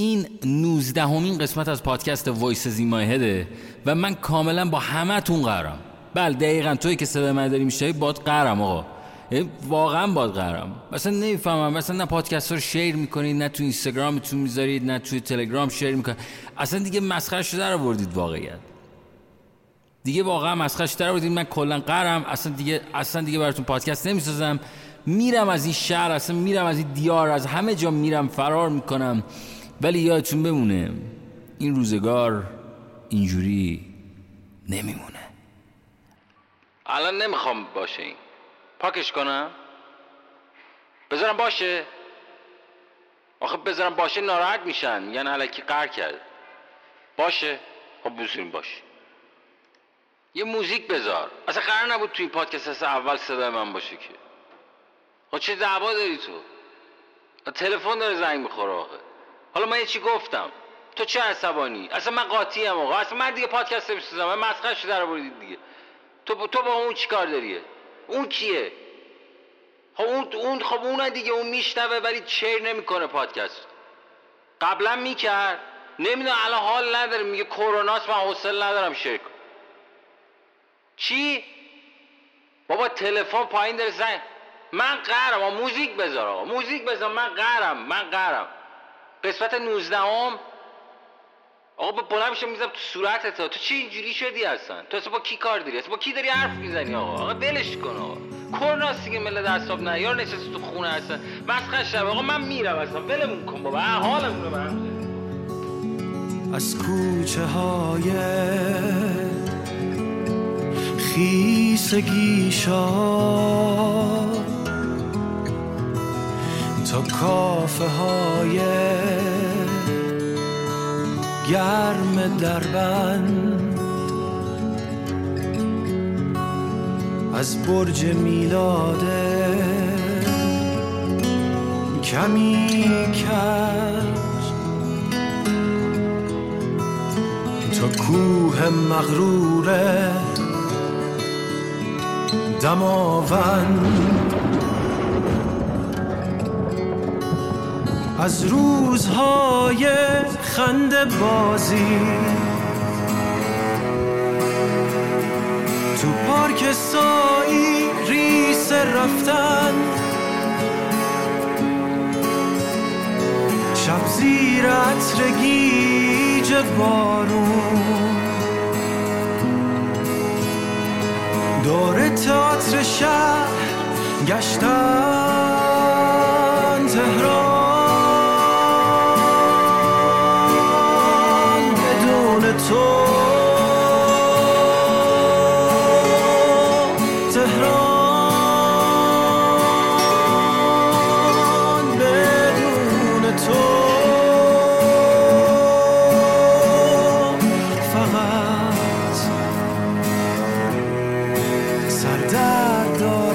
این 19 همین قسمت از پادکست Voices in My Head و من کاملا با همه تون قهرم بله دقیقا تویی که صدای من داری میشنوی باهات قهرم آقا. واقعا باهات قهرم مثلا نمی‌فهمم مثلا نه پادکست رو share می‌کنید نه تو اینستاگرامتون می‌ذارید نه توی تلگرام share می‌کنید. اصلا دیگه مسخره شده رو بردید واقعیت. دیگه واقعا مسخره شده رو بردید. من کلا قهرم اصلا دیگه اصلا دیگه براتون پادکست نمی‌سازم. میرم از این شهر اصلا میرم از این دیار از همه جا میرم فرار می‌کنم. ولی یادتون بمونه این روزگار اینجوری نمیمونه. الان نمی‌خوام باشه این. پاکش کنم؟ بذارم باشه. آخه بذارم باشه ناراحت میشن. یعنی علکی قهر کرد. باشه. خب بذاریم باشه یه موزیک بذار. اصلا قرار نبود توی پادکست اول صدای من باشه که. خب چه دعوا داری تو؟ تلفن داره زنگ می‌خوره آخه. حالا من یه چی گفتم؟ تو چه عصبانی؟ اصلا من قاطی ام آقا. اصلا من دیگه پادکست نمی‌سازم من مسخره شده رو بریدید دیگه. تو تو با اون چیکار داریه؟ اون کیه؟ خب اون اون خب اون دیگه اون میشنوه ولی چیر نمی‌کنه پادکست. قبلا می‌کرد. نمی‌دونم الان حال نداره. میگه کروناست من حوصله ندارم شیر کن چی؟ بابا تلفن پایین داره. زنگ من قرم موزیک بذار آقا. موزیک بذار. من قرم من قرم قسمت 19 هم آقا بلند میشه میزم تو صورتت تو چی اینجوری شدی اصلا؟ تو اصلا با کی کار داری؟ اصلا با کی داری حرف می‌زنی آقا؟ آقا ولش کن آقا. کرناس دیگه ملت اعصاب نه. یار نشسته تو خونه اصلا. مسخره شب آقا من میرم اصلا. ولمون کن بابا. حالمون رو برم از کوچه های خیسگی تا کافه های گرم دربند. از برج میلاده کمی کش تا کوه مغروره دماوند. از روزهای خنده بازی. تو پارک سایی ریس رفتن. شب زیر عطر گیج بارون. دور تئاتر شهر گشتن. تو. تهران بدون تو. فقط سردرد دار.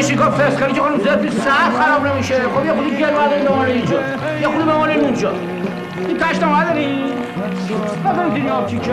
یه شیکا فسکاری که خانم زیاد ساعت خراب نمیشه. خب یه خودی گل بعد بمال اینجا. یه خودی بمال اونجا این تشت هم نداری؟ بفرم دیگه آب چیکه.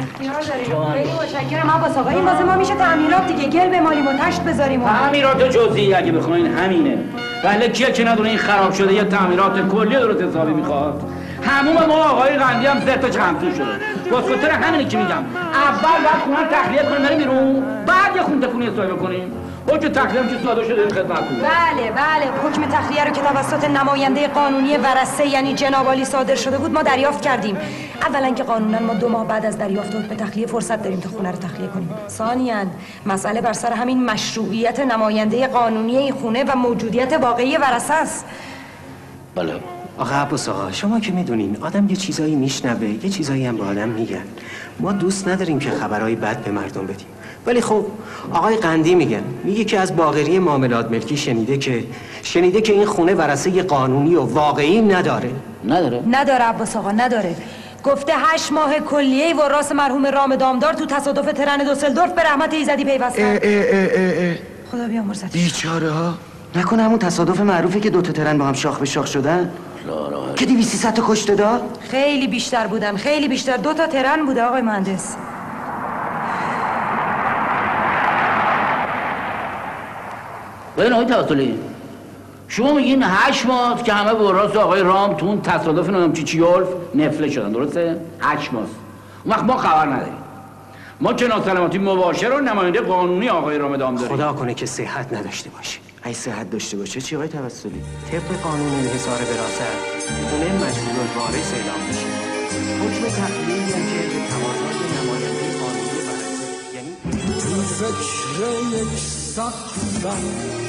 اختیار داریم خیلی متشکرم. ما با این واسه ما میشه تعمیرات دیگه. گل بمالیم و تشت بذاریم تعمیرات جزئی. اگه بخواین همینه. بله کیه که ندونه این خراب شده یه تعمیرات کلی درست حسابی می‌خواد. هموم ما آقای قندی هم زرت تا چمتون شده. واسه همینه که میگم اول باید خونه تخلیه کنیم بریم بیرون بعد یه همین تکونی اصلاحی بکنیم. حکم تخلیه هم که صادر شده این خدمتتون بله بله. حکم تخلیه رو که توسط نماینده قانونی ورسه یعنی جناب عالی صادر شده بود ما دریافت کردیم. اولا که قانونا ما دو ماه بعد از دریافت حکم تخلیه فرصت داریم تا خونه رو تخلیه کنیم. ثانیا مسئله بر سر همین مشروعیت نماینده قانونی این خونه و موجودیت واقعی ورسه است. بله. آقا عباس آقا شما که می‌دونین آدم یه چیزایی میشنوه یه چیزایی هم به آدم میگن. ما دوست نداریم که خبرهای بد به مردم بدیم. ولی خب آقای قندی میگن میگه که از باغری معاملات ملکی شنیده که شنیده که این خونه ورثه قانونی و واقعی نداره. نداره؟ نداره عباس آقا نداره. گفته هشت ماه کلیه و راس مرحوم رام دامدار تو تصادف ترن دوسلدورف به رحمت ایزدی پیوستن خدا بیامرزتش بیچاره ها. نکنه همون تصادف معروفه که دوتا ترن با هم شاخ به شاخ شدن. که دیویسی ست تا کشته داد؟ خیلی بیشتر بودن خیلی بیشتر. دو تا ترن بوده آقای مهندس. ببین آقای توسلی شما میگین هشت ماه که همه با راست آقای رام تو اون تصادف نمی‌دونم چی چیولف نفله شدن درسته؟ هشت ماه. اون وقت ما خبر نداریم. ما که ناسلامتی مباشر و نماینده قانونی آقای رام دام داریم. خدا کنه که صحت نداشته باشه. ای صحت داشته باشه چی آقای توسلی؟ طبق قانون انحصار وراثت خونه مجبور الوارث اعلام میشه. حکم تخلیه هم که به نماینده قانونی ورثه یعنی فکر یک سقفم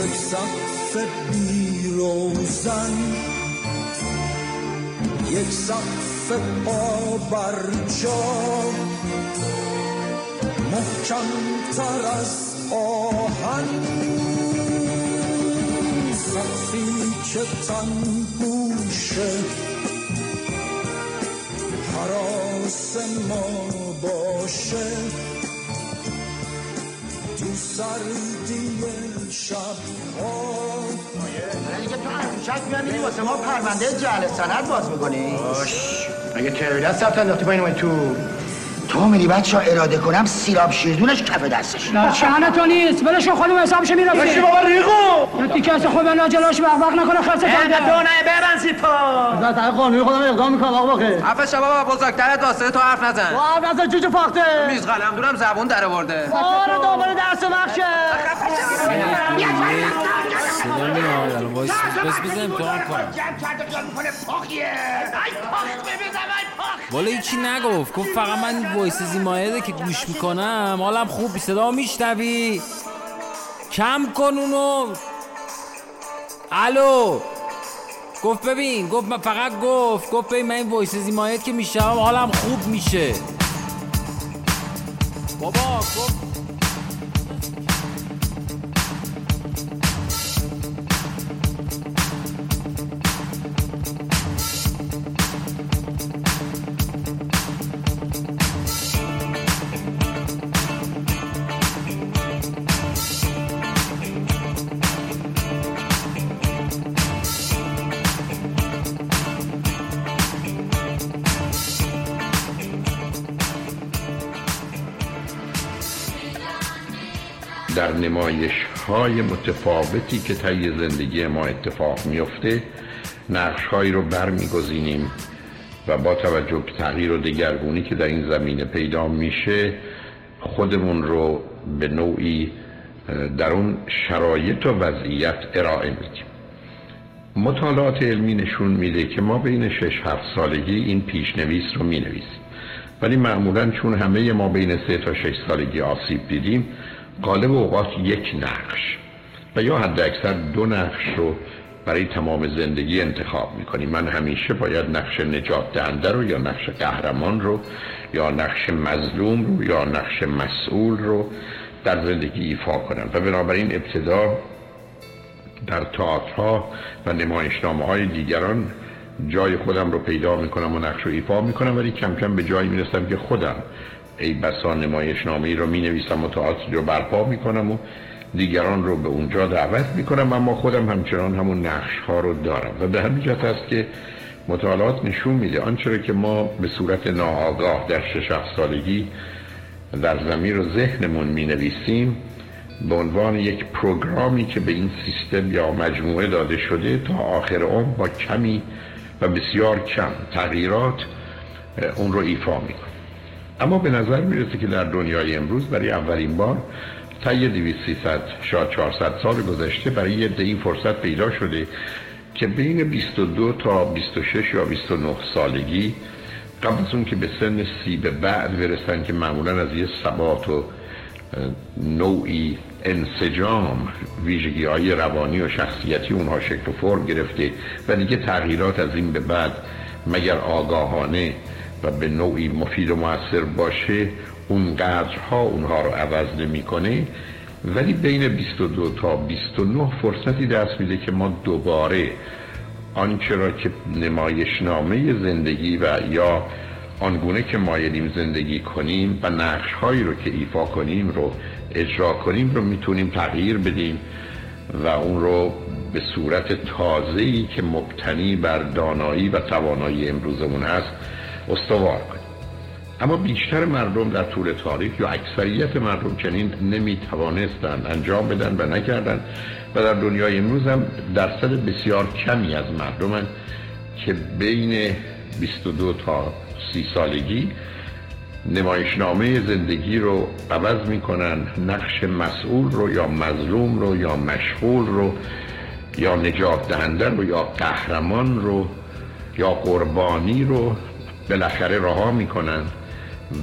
یک سقف بیروزن. یک سقف پابرجا محکم تر از آهن. سقفی که تن گوشه. حراس ما باشه. تو سردی شب. دیگه تو ارتشک میاد واسه ما پرونده جعل سند باز می‌کنی. اگه تروریست ثبت انداختی با این تو. تو میری بچه ها اراده کنم سیراب شیردونش کف دستش. در شهن تو نیست. ولشون خودم حسابش می‌رفتی. باشی بابا ریقو یه تیکه از خود بنا جلاش وق وق نکنه خلاص کرده تو نه ببن سیپا از طریق قانونی خودم اقدام می‌کنم آقا بخیر عفه شباب بزرگترت واسه تو حرف نزن. آب نزد جوجه فاخته. میز قلم دورم زبون در آورده. آره دوباره درس الان وایس بس بزن امتحان کنم والا هیچی نگفت گفت فقط من Voices in My Head که گوش می‌کنم. حالم خوب صدا میشنوی؟ کم کن اونو. الو. گفت ببین گفت من فقط گفت گفت ببین من این Voices in My Head که میشنوم حالم خوب میشه. بابا گفت نمایش های متفاوتی که طی زندگی ما اتفاق میفته نقش هایی رو برمیگزینیم و با توجه به تغییر و دگرگونی که در این زمینه پیدا میشه خودمون رو به نوعی در اون شرایط و وضعیت ارائه میدیم. مطالعات علمی نشون میده که ما بین 6 7 سالگی این پیشنویس رو می نویسیم ولی معمولا چون همه ما بین 3 تا 6 سالگی آسیب دیدیم غالب اوقات یک نقش و یا حد اکثر دو نقش رو برای تمام زندگی انتخاب می‌کنیم من همیشه باید نقش نجات دهنده رو یا نقش قهرمان رو یا نقش مظلوم رو یا نقش مسئول رو در زندگی ایفا کنم. و بنابراین ابتدا در تئاترها و نمایشنامه های دیگران جای خودم رو پیدا می‌کنم و نقش رو ایفا می‌کنم ولی کم کم به جایی می‌رسم که خودم ای بسا نمایشنامه ای رو می نویسم و تئاتر رو برپا می‌کنم و دیگران رو به اونجا دعوت می‌کنم اما خودم همچنان همون نقش ها رو دارم. و به همین جهت است که مطالعات نشون میده آنچه که ما به صورت ناآگاه در شش سالگی در زمین و ذهنمون می نویسیم به عنوان یک پروگرامی که به این سیستم یا مجموعه داده شده تا آخر عمر با کمی و بسیار کم تغییرات اون رو ایفا می‌کنه. اما به نظر می‌رسه که در دنیای امروز برای اولین بار طی 200 300 شاید 400 سال گذشته برای یه این فرصت پیدا شده که بین 22 تا 26 یا 29 سالگی قبل از اون که به سن سی به بعد برسن که معمولا از یه ثبات و نوعی انسجام ویژگی های روانی و شخصیتی اونها شکل و فرم گرفته و دیگه تغییرات از این به بعد مگر آگاهانه و به نوعی مفید و موثر باشه اون قدرها اونها رو عوض نمی‌کنه. ولی بین 22 تا 29 فرصتی دست میده که ما دوباره آنچه را که نمایشنامه زندگی و یا آنگونه که مایلیم زندگی کنیم و نقش هایی رو که ایفا کنیم رو اجرا کنیم رو می‌تونیم تغییر بدیم و اون رو به صورت تازه‌ای که مبتنی بر دانایی و توانایی امروزمون هست استوار کنیم اما بیشتر مردم در طول تاریخ یا اکثریت مردم چنین نمی‌توانستند انجام بدن و نکردن و در دنیای امروز هم درصد بسیار کمی از مردم که بین 22 تا 30 سالگی نمایشنامه زندگی رو عوض می‌کنن نقش مسئول رو یا مظلوم رو یا مشغول رو یا نجات دهنده رو یا قهرمان رو یا قربانی رو بالاخره رها می‌کنن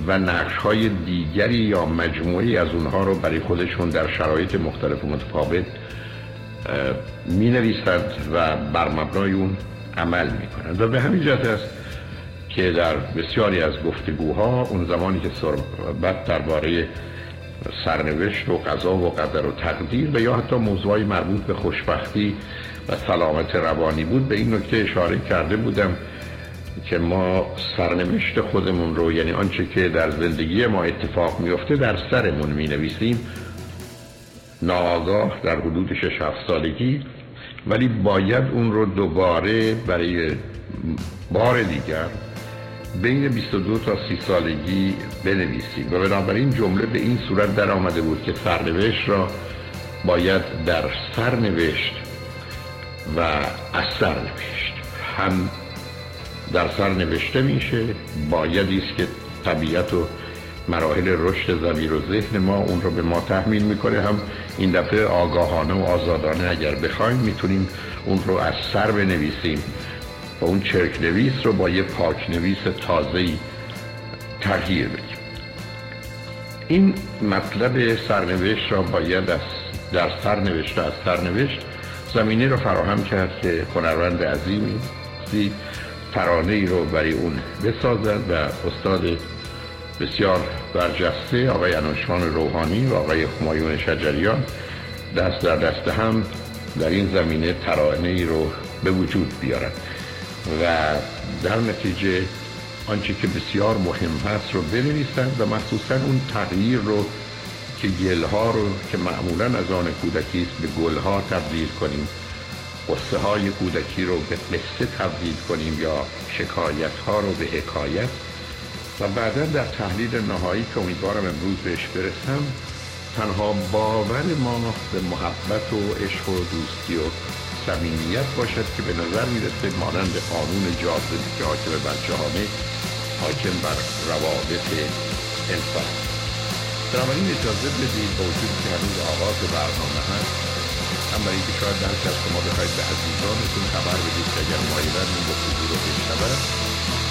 و نقش های دیگری یا مجموعی از اونها رو برای خودشون در شرایط مختلف و متفاوت می و بر مبنای اون عمل می کنند و به همین جهت است که در بسیاری از گفتگوها اون زمانی که صحبت درباره سرنوشت و قضا و قدر و تقدیر و یا حتی موضوعی مربوط به خوشبختی و سلامت روانی بود به این نکته اشاره کرده بودم که ما سرنوشت خودمون رو یعنی آنچه که در زندگی ما اتفاق میفته در سرمون می نویسیم ناآگاه در حدود 6 سالگی ولی باید اون رو دوباره برای بار دیگر بین 22 تا 30 سالگی بنویسیم. و بنابراین جمله به این صورت در آمده بود که سرنوشت را باید در سرنوشت و از سرنوشت هم در سر نوشته میشه بایدی است که طبیعت و مراحل رشد زمیر و ذهن ما اون رو به ما تحمیل می‌کنه. هم این دفعه آگاهانه و آزادانه اگر بخوایم می‌تونیم اون رو از سر بنویسیم. و اون چرک نویس رو با یه پاک نویس تازه‌ای تغییر بدیم. این مطلب سرنوشت را باید از در سرنوشت از سرنوشت زمینه رو فراهم کرد که هنرمند عظیمی ترانه ای رو برای اون بسازند و استاد بسیار برجسته آقای انوشمان روحانی و آقای خمایون شجریان دست در دست هم در این زمینه ترانه ای رو به وجود بیارن. و در نتیجه آنچه که بسیار مهم هست رو بنویسند و مخصوصا اون تغییر رو که گلها رو که معمولا از آن کودکی است به گلها تبدیل کنیم. قصه های کودکی رو به قصه تبدیل کنیم یا شکایت ها رو به حکایت. و بعدا در تحلیل نهایی که امیدوارم امروز بهش برسم تنها باور ما به محبت و عشق و دوستی و صمیمیت باشد که به نظر می‌رسه مانند قانون جاذبه که حاکم بر جهانه حاکم بر روابط انسان. بنابراین اجازه بدید با وجود که هنوز آغاز برنامه هست هم برای اینکه شاید در از شما بخواید به عزیزانتون خبر بدید که اگر مایلن این گفتگو رو بشنون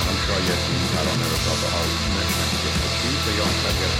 هم شاید این ترانه رو تا به آیین نشنیده باشید و یا اگر